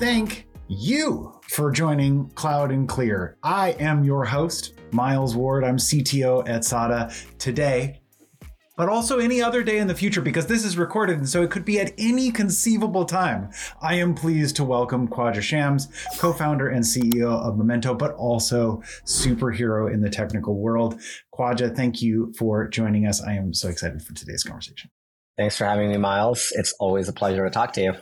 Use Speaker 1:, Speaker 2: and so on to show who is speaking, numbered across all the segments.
Speaker 1: thank you for joining Cloud and Clear. I am your host, Miles Ward. I'm CTO at SADA. Today, but also any other day in the future because this is recorded and so it could be at any conceivable time. I am pleased to welcome Khwaja Shams, co-founder and CEO of Momento, but also superhero in the technical world. Khwaja, thank you for joining us. I am so excited for today's conversation.
Speaker 2: Thanks for having me, Miles. It's always a pleasure to talk to you.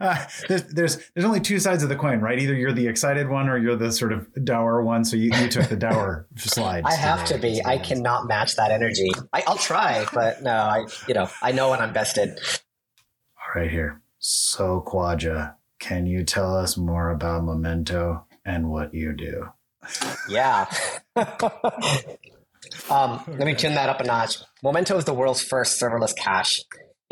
Speaker 1: Uh, there's, there's there's only two sides of the coin, right? Either you're the excited one or you're the sort of dour one. So you, you took the dour slide.
Speaker 2: I have to be. I cannot match that energy. I, will try, but no, I you know I know when I'm vested.
Speaker 1: All right, here. So Khwaja, can you tell us more about Momento and what you do?
Speaker 2: Yeah. um, let me tune that up a notch. Momento is the world's first serverless cache.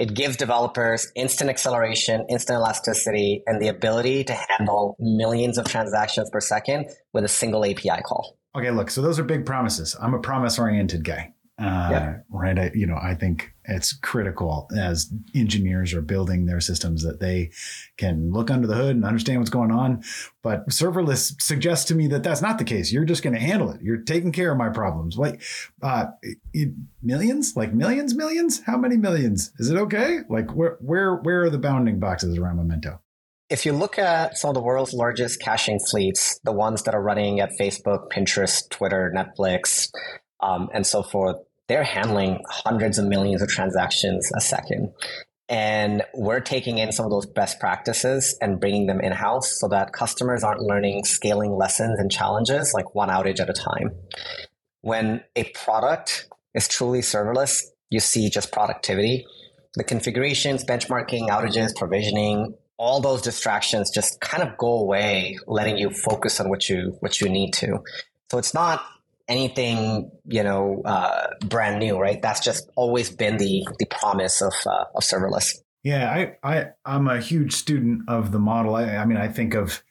Speaker 2: It gives developers instant acceleration, instant elasticity, and the ability to handle millions of transactions per second with a single API call.
Speaker 1: Okay, look, so those are big promises. I'm a promise oriented guy. Uh, yeah. Right. I, you know, I think it's critical as engineers are building their systems that they can look under the hood and understand what's going on. But serverless suggests to me that that's not the case. You're just going to handle it. You're taking care of my problems. Like uh, millions, like millions, millions. How many millions? Is it okay? Like where, where, where are the bounding boxes around Momento?
Speaker 2: If you look at some of the world's largest caching fleets, the ones that are running at Facebook, Pinterest, Twitter, Netflix, um, and so forth, they're handling hundreds of millions of transactions a second. And we're taking in some of those best practices and bringing them in house so that customers aren't learning scaling lessons and challenges like one outage at a time. When a product is truly serverless, you see just productivity. The configurations, benchmarking, outages, provisioning, all those distractions just kind of go away, letting you focus on what you what you need to. So it's not anything you know uh, brand new, right? That's just always been the the promise of uh, of serverless.
Speaker 1: Yeah, I I I'm a huge student of the model. I, I mean, I think of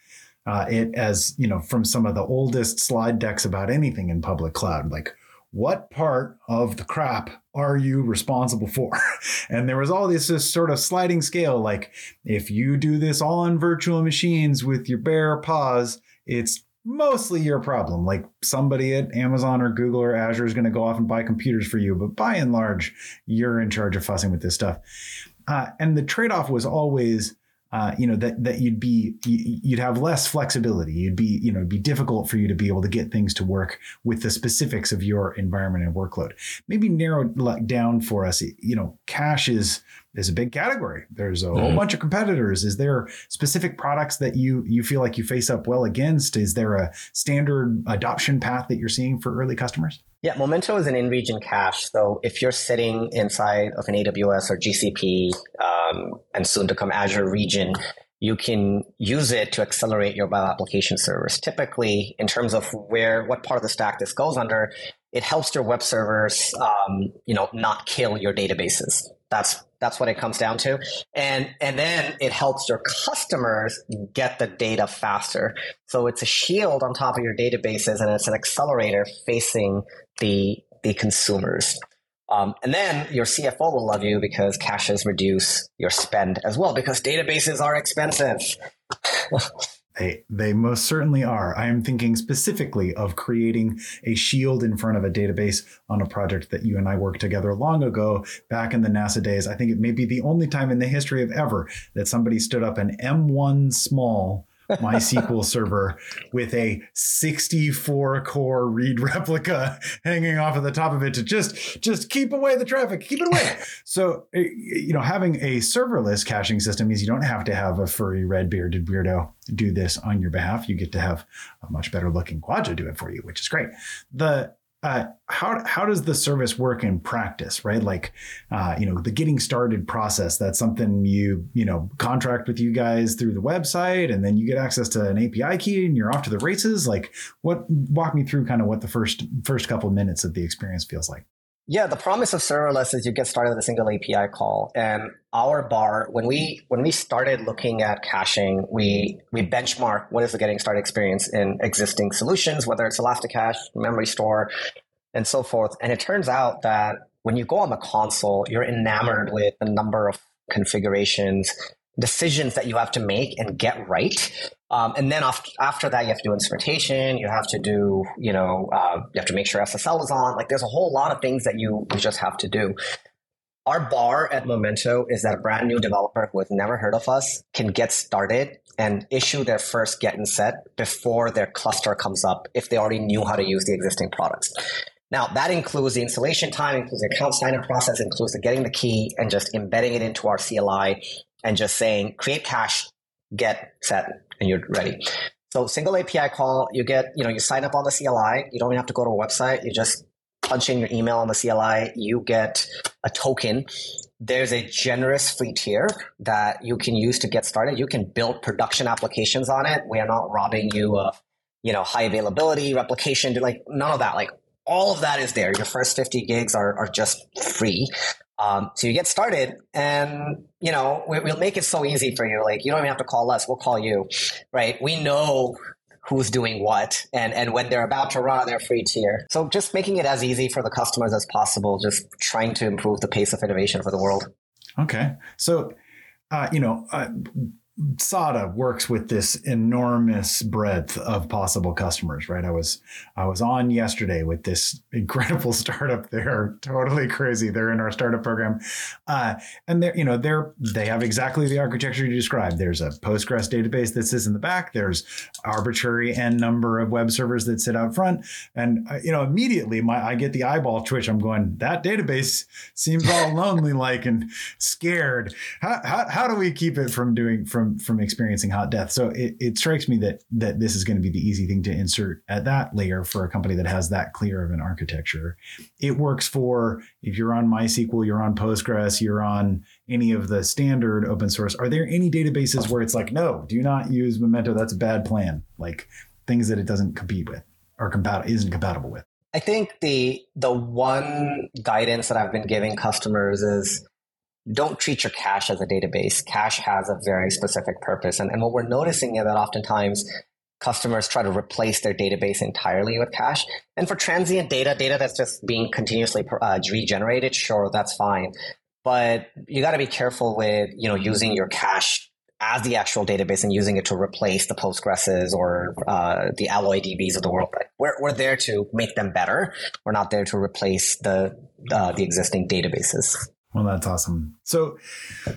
Speaker 1: uh, it as you know from some of the oldest slide decks about anything in public cloud, like what part of the crap are you responsible for? and there was all this, this, sort of sliding scale, like if you do this all on virtual machines with your bare paws, it's mostly your problem. Like somebody at Amazon or Google or Azure is going to go off and buy computers for you, but by and large, you're in charge of fussing with this stuff. Uh, and the trade off was always. Uh, you know that that you'd be you'd have less flexibility. You'd be you know it'd be difficult for you to be able to get things to work with the specifics of your environment and workload. Maybe narrow down for us. You know, cache is is a big category. There's a mm-hmm. whole bunch of competitors. Is there specific products that you you feel like you face up well against? Is there a standard adoption path that you're seeing for early customers?
Speaker 2: Yeah, Memento is an in-region cache. So if you're sitting inside of an AWS or GCP um, and soon to come Azure region, you can use it to accelerate your web application servers. Typically, in terms of where what part of the stack this goes under, it helps your web servers, um, you know, not kill your databases. That's that's what it comes down to. And and then it helps your customers get the data faster. So it's a shield on top of your databases and it's an accelerator facing the the consumers. Um, and then your CFO will love you because caches reduce your spend as well because databases are expensive.
Speaker 1: They, they most certainly are. I am thinking specifically of creating a shield in front of a database on a project that you and I worked together long ago, back in the NASA days. I think it may be the only time in the history of ever that somebody stood up an M1 small MySQL server with a 64 core read replica hanging off of the top of it to just just keep away the traffic, keep it away. so eh, you know, having a serverless caching system means you don't have to have a furry red bearded weirdo do this on your behalf. You get to have a much better looking Khwaja do it for you, which is great. The uh, how how does the service work in practice right? Like uh, you know the getting started process that's something you you know contract with you guys through the website and then you get access to an api key and you're off to the races? Like what walk me through kind of what the first first couple minutes of the experience feels like
Speaker 2: yeah, the promise of serverless is you get started with a single API call. And our bar, when we when we started looking at caching, we we benchmark what is the getting started experience in existing solutions, whether it's ElastiCache, memory store, and so forth. And it turns out that when you go on the console, you're enamored with a number of configurations decisions that you have to make and get right. Um, and then after, after that, you have to do instrumentation. You have to do, you know, uh, you have to make sure SSL is on. Like there's a whole lot of things that you, you just have to do. Our bar at Momento is that a brand new developer who has never heard of us can get started and issue their first get and set before their cluster comes up if they already knew how to use the existing products. Now, that includes the installation time, includes the account sign up process, includes the getting the key and just embedding it into our CLI and just saying create cache, get set, and you're ready. So single API call, you get, you know, you sign up on the CLI. You don't even have to go to a website. You just punch in your email on the CLI. You get a token. There's a generous free tier that you can use to get started. You can build production applications on it. We are not robbing you of, you know, high availability, replication, like none of that. Like all of that is there. Your first 50 gigs are, are just free. Um, so you get started and, you know, we, will make it so easy for you. Like you don't even have to call us. We'll call you, right? We know who's doing what and, and when they're about to run their free tier. So just making it as easy for the customers as possible, just trying to improve the pace of innovation for the world.
Speaker 1: Okay. So, uh, you know, uh, SADA works with this enormous breadth of possible customers, right? I was I was on yesterday with this incredible startup. They're totally crazy. They're in our startup program, uh, and they're you know they're they have exactly the architecture you described. There's a Postgres database that sits in the back. There's arbitrary n number of web servers that sit out front, and uh, you know immediately my I get the eyeball twitch. I'm going that database seems all lonely like and scared. How, how how do we keep it from doing from from experiencing hot death. So it, it strikes me that that this is going to be the easy thing to insert at that layer for a company that has that clear of an architecture. It works for if you're on MySQL, you're on Postgres, you're on any of the standard open source. Are there any databases where it's like, no, do not use Momento. That's a bad plan. Like things that it doesn't compete with or compatible isn't compatible with.
Speaker 2: I think the the one guidance that I've been giving customers is don't treat your cache as a database. Cache has a very specific purpose. And, and what we're noticing is that oftentimes customers try to replace their database entirely with cache. And for transient data, data that's just being continuously uh, regenerated, sure, that's fine. But you got to be careful with, you know, using your cache as the actual database and using it to replace the Postgres's or uh, the AlloyDBs of the world. We're, we're there to make them better. We're not there to replace the uh, the existing databases.
Speaker 1: Well, that's awesome. So,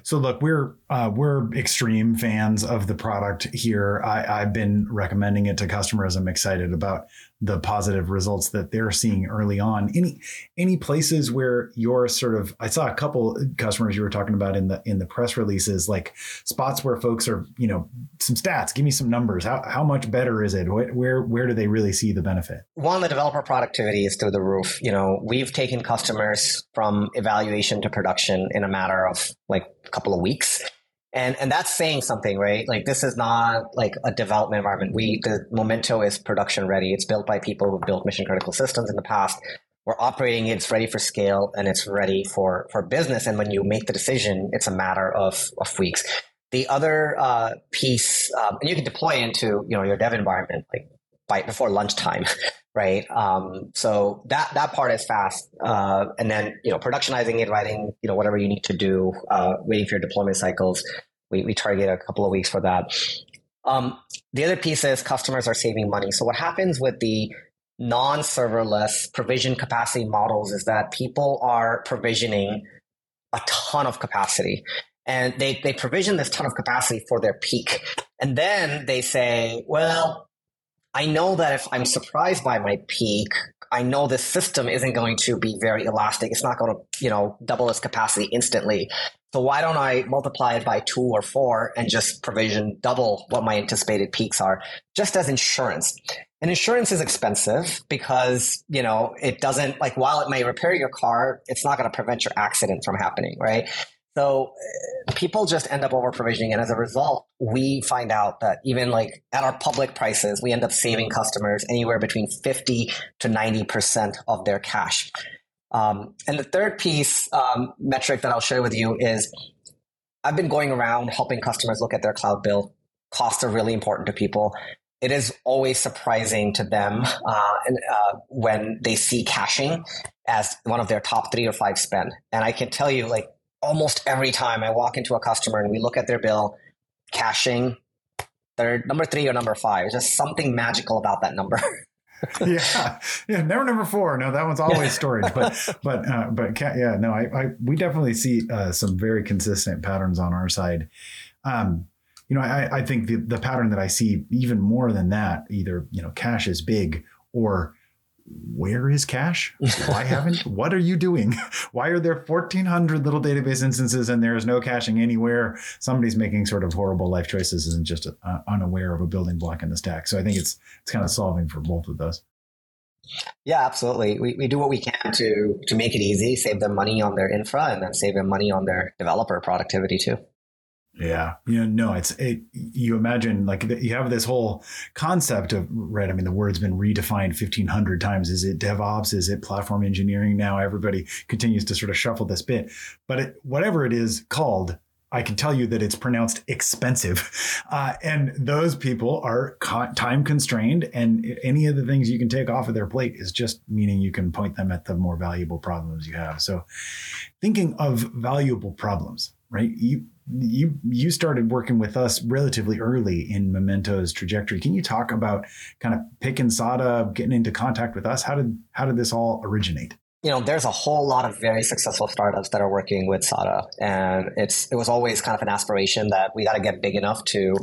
Speaker 1: so look, we're uh, we're extreme fans of the product here. I, have been recommending it to customers. I'm excited about the positive results that they're seeing early on. Any any places where you're sort of I saw a couple customers you were talking about in the in the press releases, like spots where folks are, you know, some stats. Give me some numbers. How how much better is it? Where where do they really see the benefit?
Speaker 2: One, the developer productivity is through the roof. You know, we've taken customers from evaluation to production in a matter of like a couple of weeks. And and that's saying something, right? Like this is not like a development environment. We the Momento is production ready. It's built by people who built mission critical systems in the past. We're operating it, it's ready for scale and it's ready for for business. And when you make the decision, it's a matter of of weeks. The other uh, piece, um, and you can deploy into you know your dev environment like by before lunchtime. right? Um, so that that part is fast, uh, and then you know productionizing it, writing you know whatever you need to do, uh, waiting for your deployment cycles. We we target a couple of weeks for that. Um, the other piece is customers are saving money. So what happens with the non-serverless provision capacity models is that people are provisioning a ton of capacity and they, they provision this ton of capacity for their peak. And then they say, well, I know that if I'm surprised by my peak, I know this system isn't going to be very elastic. It's not going to, you know, double its capacity instantly. So why don't I multiply it by two or four and just provision double what my anticipated peaks are, just as insurance. And insurance is expensive because, you know, it doesn't like while it may repair your car, it's not going to prevent your accident from happening, right? So uh, people just end up over provisioning. And as a result, we find out that even like at our public prices, we end up saving customers anywhere between 50 to 90% of their cash. Um, and the third piece um, metric that I'll share with you is I've been going around helping customers look at their cloud bill. Costs are really important to people. It is always surprising to them uh, and, uh, when they see caching as one of their top three or five spend. And I can tell you, like almost every time I walk into a customer and we look at their bill, caching, they're number three or number five. There's just something magical about that number.
Speaker 1: yeah, yeah, never number four. No, that one's always storage. But but uh, but yeah, no, I, I we definitely see uh, some very consistent patterns on our side. Um, you know, I, I think the the pattern that I see even more than that, either you know, cache is big or where is cache? Why haven't? what are you doing? Why are there 1,400 little database instances and there is no caching anywhere? Somebody's making sort of horrible life choices and just uh, unaware of a building block in the stack. So I think it's it's kind of solving for both of those.
Speaker 2: Yeah, absolutely. We, we do what we can to to make it easy, save them money on their infra, and then save them money on their developer productivity too.
Speaker 1: Yeah, you know, no, it's it. You imagine like you have this whole concept of right. I mean, the word's been redefined fifteen hundred times. Is it DevOps? Is it platform engineering? Now everybody continues to sort of shuffle this bit, but it, whatever it is called, I can tell you that it's pronounced expensive, uh, and those people are time constrained, and any of the things you can take off of their plate is just meaning you can point them at the more valuable problems you have. So, thinking of valuable problems, right? You you you started working with us relatively early in Momento's trajectory. Can you talk about kind of picking SADA, getting into contact with us? How did how did this all originate?
Speaker 2: You know, there's a whole lot of very successful startups that are working with SADA, and it's it was always kind of an aspiration that we got to get big enough to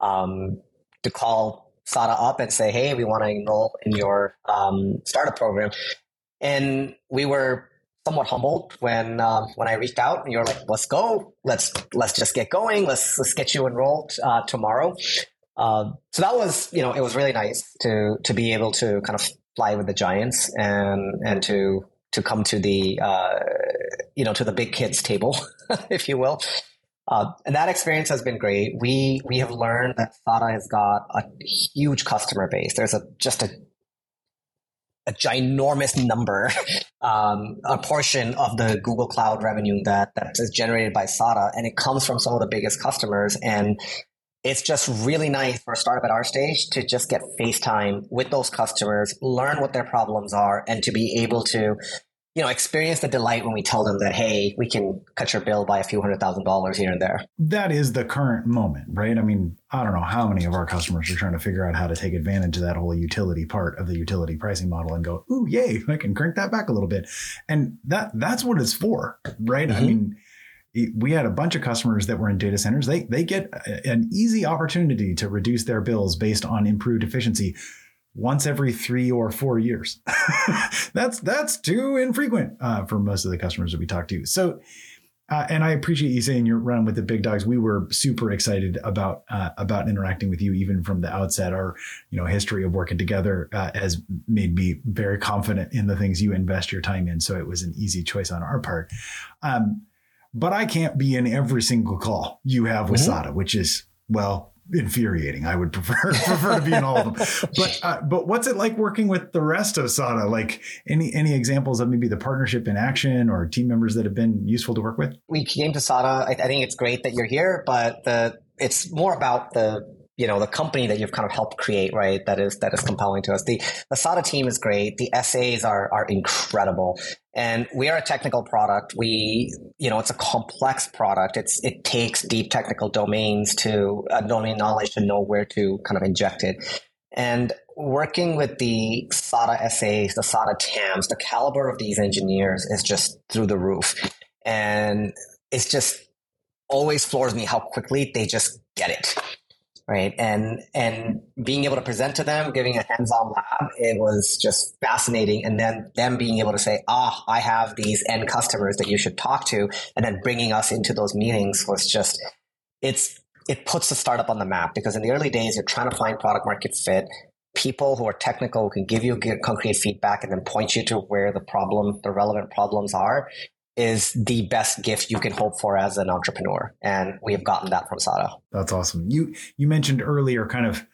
Speaker 2: um, to call SADA up and say, "Hey, we want to enroll in your um, startup program." And we were somewhat humbled when uh, when I reached out and you're like, let's go, let's let's just get going, let's let's get you enrolled uh, tomorrow. Uh, so that was you know it was really nice to to be able to kind of fly with the giants and and to to come to the uh, you know to the big kids table, if you will. Uh, and that experience has been great. We we have learned that SADA has got a huge customer base. There's a just a a ginormous number, um, a portion of the Google Cloud revenue that that is generated by SADA, and it comes from some of the biggest customers. And it's just really nice for a startup at our stage to just get FaceTime with those customers, learn what their problems are, and to be able to you know, experience the delight when we tell them that, hey, we can cut your bill by a few hundred thousand dollars here and there.
Speaker 1: That is the current moment, right? I mean, I don't know how many of our customers are trying to figure out how to take advantage of that whole utility part of the utility pricing model and go, ooh, yay, I can crank that back a little bit. And that that's what it's for, right? Mm-hmm. I mean, we had a bunch of customers that were in data centers. They they get an easy opportunity to reduce their bills based on improved efficiency once every three or four years. that's that's too infrequent uh, for most of the customers that we talk to. So, uh, and I appreciate you saying you're running with the big dogs. We were super excited about uh, about interacting with you even from the outset. Our you know history of working together uh, has made me very confident in the things you invest your time in. So it was an easy choice on our part. Um, but I can't be in every single call you have with mm-hmm. SADA, which is well infuriating. I would prefer prefer to be in all of them. But uh, but what's it like working with the rest of SADA? Like any any examples of maybe the partnership in action or team members that have been useful to work with?
Speaker 2: We came to SADA. I, I think it's great that you're here, but the it's more about the you know the company that you've kind of helped create right that is that is compelling to us. The the sada team is great. The SAs are are incredible. And we are a technical product. We you know it's a complex product. It's it takes deep technical domains to uh, domain knowledge to know where to kind of inject it. And working with the SADA SAs, the SADA TAMs, the caliber of these engineers is just through the roof. And it's just always floors me how quickly they just get it right? And and being able to present to them, giving a hands-on lab, it was just fascinating. And then them being able to say, "Ah, I have these end customers that you should talk to," and then bringing us into those meetings was just it's it puts the startup on the map because in the early days you're trying to find product market fit. People who are technical who can give you concrete feedback and then point you to where the problem, the relevant problems are is the best gift you can hope for as an entrepreneur. And we have gotten that from SADA.
Speaker 1: That's awesome. You you mentioned earlier kind of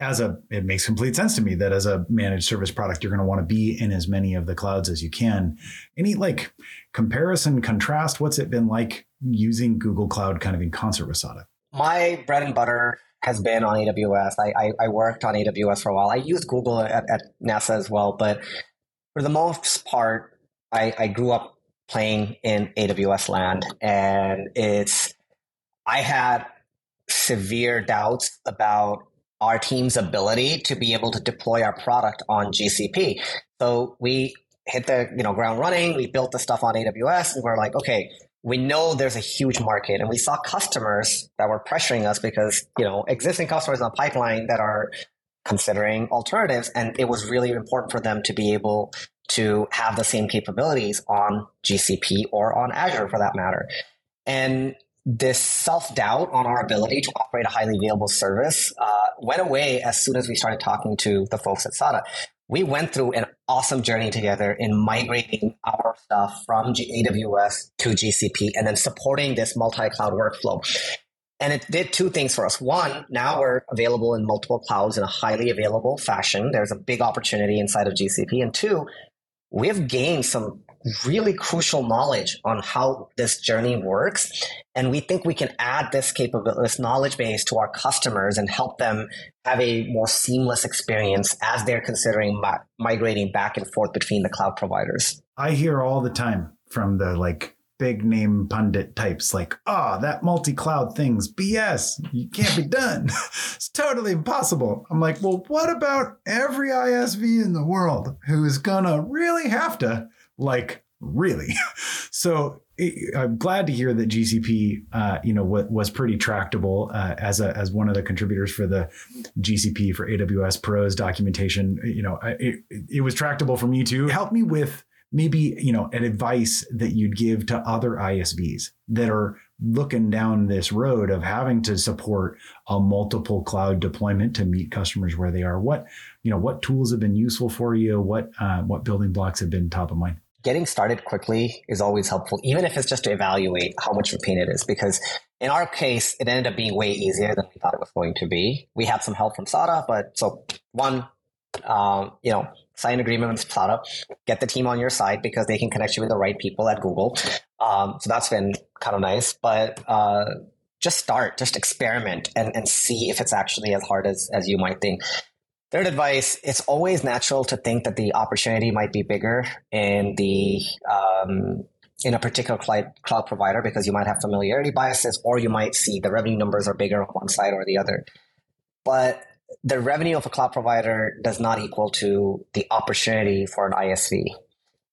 Speaker 1: as a it makes complete sense to me that as a managed service product you're going to want to be in as many of the clouds as you can. Any like comparison contrast what's it been like using Google Cloud kind of in concert with SADA?
Speaker 2: My bread and butter has been on AWS. I, I, I worked on AWS for a while. I used Google at, at NASA as well, but for the most part, I, I grew up playing in AWS land. And it's, I had severe doubts about our team's ability to be able to deploy our product on GCP. So we hit the you know ground running. We built the stuff on AWS, and we're like, okay, we know there's a huge market, and we saw customers that were pressuring us because you know existing customers in the pipeline that are considering alternatives, and it was really important for them to be able to have the same capabilities on GCP or on Azure for that matter. And this self doubt on our ability to operate a highly available service uh, went away as soon as we started talking to the folks at SADA. We went through an awesome journey together in migrating our stuff from AWS to GCP and then supporting this multi cloud workflow. And it did two things for us. One, now we're available in multiple clouds in a highly available fashion. There's a big opportunity inside of GCP. And two, we have gained some really crucial knowledge on how this journey works. And we think we can add this capability, this knowledge base to our customers and help them have a more seamless experience as they're considering mi- migrating back and forth between the cloud providers.
Speaker 1: I hear all the time from the like big name pundit types like, oh, that multi cloud thing's BS. You can't be done. it's totally impossible. I'm like, well, what about every ISV in the world who is going to really have to like really. so I'm glad to hear that GCP, uh, you know, what was pretty tractable uh, as a as one of the contributors for the GCP for AWS Pros documentation. You know, it, it was tractable for me too. Help me with maybe you know an advice that you'd give to other ISVs that are looking down this road of having to support a multiple cloud deployment to meet customers where they are. What you know, what tools have been useful for you? What uh, what building blocks have been top of mind?
Speaker 2: Getting started quickly is always helpful, even if it's just to evaluate how much of a pain it is. Because in our case, it ended up being way easier than we thought it was going to be. We had some help from SADA, but so one, um, you know, sign an agreement with SADA, get the team on your side because they can connect you with the right people at Google. Um, so that's been kind of nice. But uh, just start, just experiment and, and see if it's actually as hard as, as you might think. Third advice, it's always natural to think that the opportunity might be bigger in the um, in a particular cloud, cloud provider because you might have familiarity biases or you might see the revenue numbers are bigger on one side or the other. But the revenue of a cloud provider does not equal to the opportunity for an ISV.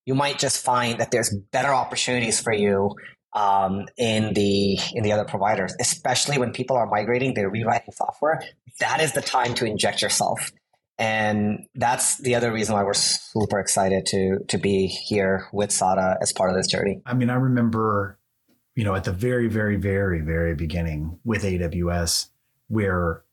Speaker 2: You might just find that there's better opportunities for you um, in the in the other providers, especially when people are migrating, they're rewriting software. That is the time to inject yourself, and that's the other reason why we're super excited to to be here with SADA as part of this journey.
Speaker 1: I mean, I remember, you know, at the very, very, very, very beginning with AWS, where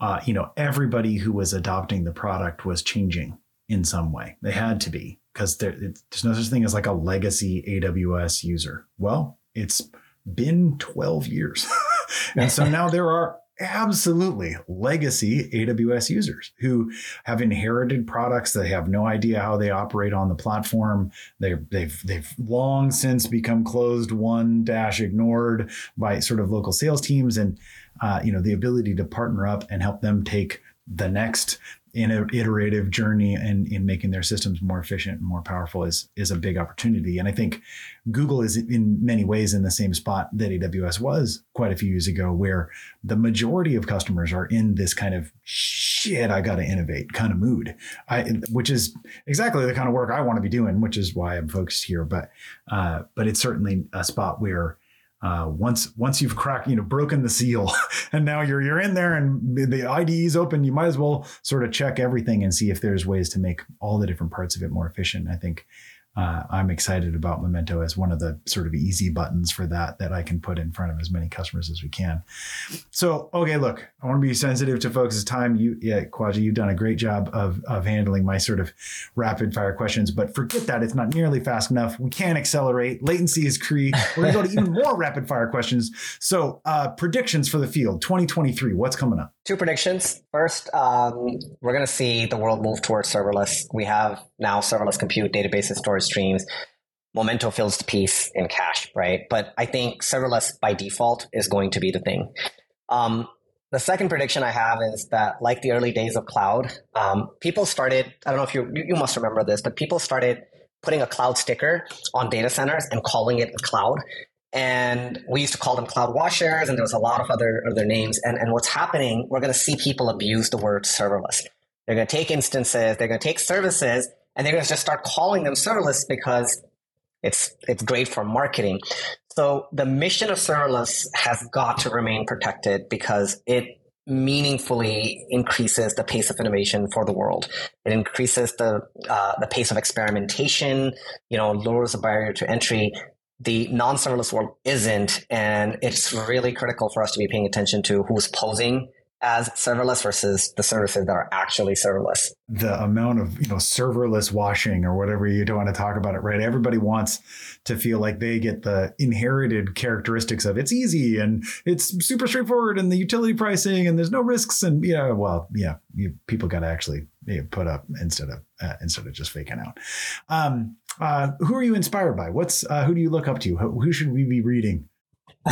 Speaker 1: uh, you know, everybody who was adopting the product was changing in some way. They had to be because there, there's no such thing as like a legacy AWS user. Well, it's been 12 years. and so now there are absolutely legacy AWS users who have inherited products. They have no idea how they operate on the platform. They, they've they've long since become closed, one dash ignored by sort of local sales teams, and uh, you know, the ability to partner up and help them take the next in an iterative journey and in making their systems more efficient and more powerful is is a big opportunity. And I think Google is in many ways in the same spot that AWS was quite a few years ago, where the majority of customers are in this kind of shit, I got to innovate kind of mood, I, which is exactly the kind of work I want to be doing, which is why I'm focused here. But uh, but it's certainly a spot where uh, once once you've cracked, you know, broken the seal, and now you're you're in there, and the IDE is open. You might as well sort of check everything and see if there's ways to make all the different parts of it more efficient. I think uh, I'm excited about Momento as one of the sort of easy buttons for that that I can put in front of as many customers as we can. So, okay, look, I want to be sensitive to folks' time. You, yeah, Khwaja, you've done a great job of of handling my sort of rapid fire questions, but forget that it's not nearly fast enough. We can't accelerate. Latency is key. We're going to go to even more rapid fire questions. So, uh, predictions for the field 2023. What's coming up?
Speaker 2: Two predictions. First, um, we're going to see the world move towards serverless. We have now serverless compute, databases, storage streams. Momento fills the piece in cache, right? But I think serverless by default is going to be the thing. Um, the second prediction I have is that, like the early days of cloud, um, people started. I don't know if you you must remember this, but people started putting a cloud sticker on data centers and calling it a cloud. And we used to call them cloud washers, and there was a lot of other other names. And, and what's happening, we're going to see people abuse the word serverless. They're going to take instances, they're going to take services, and they're going to just start calling them serverless because it's it's great for marketing. So the mission of serverless has got to remain protected because it meaningfully increases the pace of innovation for the world. It increases the uh, the pace of experimentation. You know, lowers the barrier to entry. The non-serverless world isn't, and it's really critical for us to be paying attention to who's posing as serverless versus the services that are actually serverless.
Speaker 1: The amount of, you know, serverless washing or whatever you don't want to talk about it, right? Everybody wants to feel like they get the inherited characteristics of it's easy and it's super straightforward and the utility pricing and there's no risks and yeah, well, yeah, you, people got to actually you know, put up instead of uh, instead of just faking out. Um, uh, who are you inspired by? What's uh, who do you look up to? Who, who should we be reading?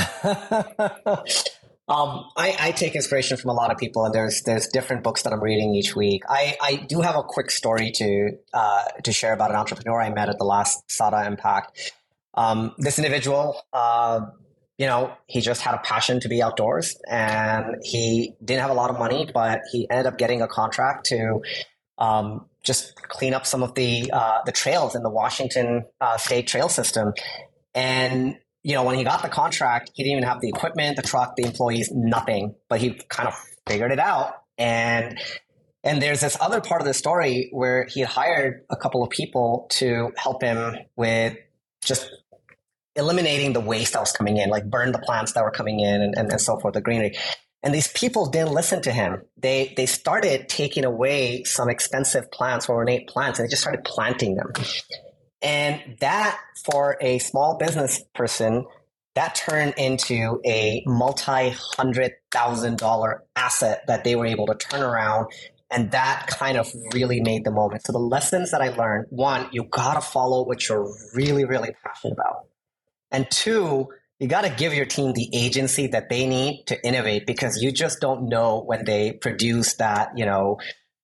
Speaker 2: Um, I, I, take inspiration from a lot of people, and there's there's different books that I'm reading each week. I, I do have a quick story to uh, to share about an entrepreneur I met at the last SADA Impact. Um, this individual, uh, you know, he just had a passion to be outdoors, and he didn't have a lot of money, but he ended up getting a contract to um, just clean up some of the uh, the trails in the Washington uh, State trail system, and you know, when he got the contract, he didn't even have the equipment, the truck, the employees, nothing. But he kind of figured it out. And and there's this other part of the story where he had hired a couple of people to help him with just eliminating the waste that was coming in, like burn the plants that were coming in and, and, and so forth, the greenery. And these people didn't listen to him. They they started taking away some expensive plants or ornate plants and they just started planting them. And that for a small business person, that turned into a multi hundred thousand dollar asset that they were able to turn around. And that kind of really made the moment. So the lessons that I learned, one, you gotta follow what you're really, really passionate about. And two, you got to give your team the agency that they need to innovate because you just don't know when they produce that, you know,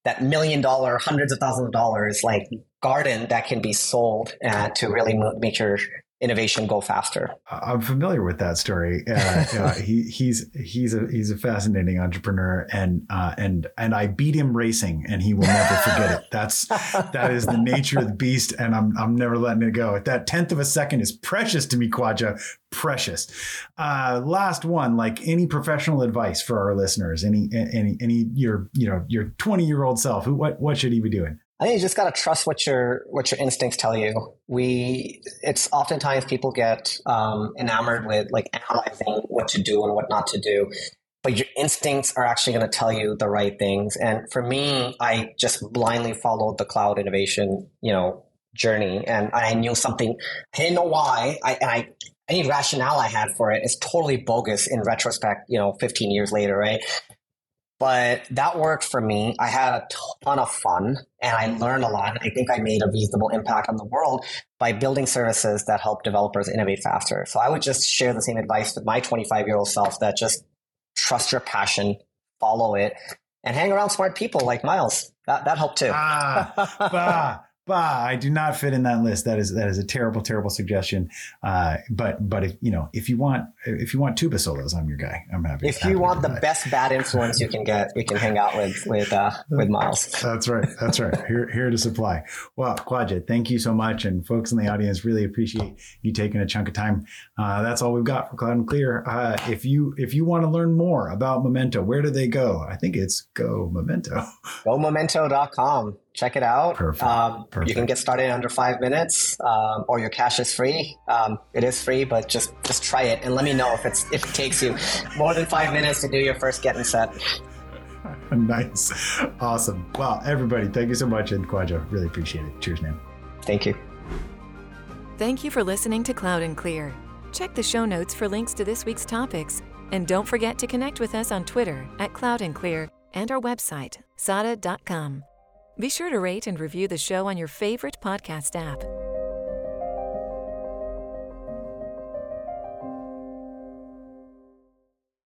Speaker 2: that million dollar, hundreds of thousands of dollars, like garden that can be sold uh, to really make your innovation go faster.
Speaker 1: I'm familiar with that story. Uh, uh, he, he's he's a he's a fascinating entrepreneur, and uh, and and I beat him racing, and he will never forget it. That's that is the nature of the beast, and I'm I'm never letting it go. At that tenth of a second is precious to me, Khwaja. Precious. Uh, last one, like any professional advice for our listeners, any any any your you know your 20 year old self, who what what should he be doing?
Speaker 2: I think you just got to trust what your what your instincts tell you. We it's oftentimes people get um, enamored with like analyzing what to do and what not to do, but your instincts are actually going to tell you the right things. And for me, I just blindly followed the cloud innovation, you know, journey, and I knew something. I didn't know why. I and I any rationale I had for it is totally bogus in retrospect. You know, 15 years later, right? But that worked for me. I had a ton of fun and I learned a lot. I think I made a reasonable impact on the world by building services that help developers innovate faster. So I would just share the same advice with my 25 year old self that just trust your passion, follow it, and hang around smart people like Miles. That, that helped too.
Speaker 1: ah, bah. Bah, I do not fit in that list. That is that is a terrible, terrible suggestion. Uh, but but if you know if you want if you want tuba solos, I'm your guy. I'm happy.
Speaker 2: If you want the that. best bad influence you can get, you can hang out with with uh, with Miles.
Speaker 1: That's right. That's right. Here here to supply. Well, Khwaja, thank you so much, and folks in the audience really appreciate you taking a chunk of time. Uh, that's all we've got for Cloud and Clear. Uh, if you if you want to learn more about Momento, where do they go? I think it's Go Momento.
Speaker 2: GoMomento.com check it out. Perfect. Um, Perfect. You can get started in under five minutes, um, or your cache is free. Um, it is free, but just just try it and let me know if it's if it takes you more than five minutes to do your first getting set.
Speaker 1: nice, awesome. Well, everybody, thank you so much, and Khwaja, really appreciate it. Cheers, man.
Speaker 2: Thank you.
Speaker 3: Thank you for listening to Cloud and Clear. Check the show notes for links to this week's topics, and don't forget to connect with us on Twitter at Cloud and Clear and our website, sada.com. Be sure to rate and review the show on your favorite podcast app.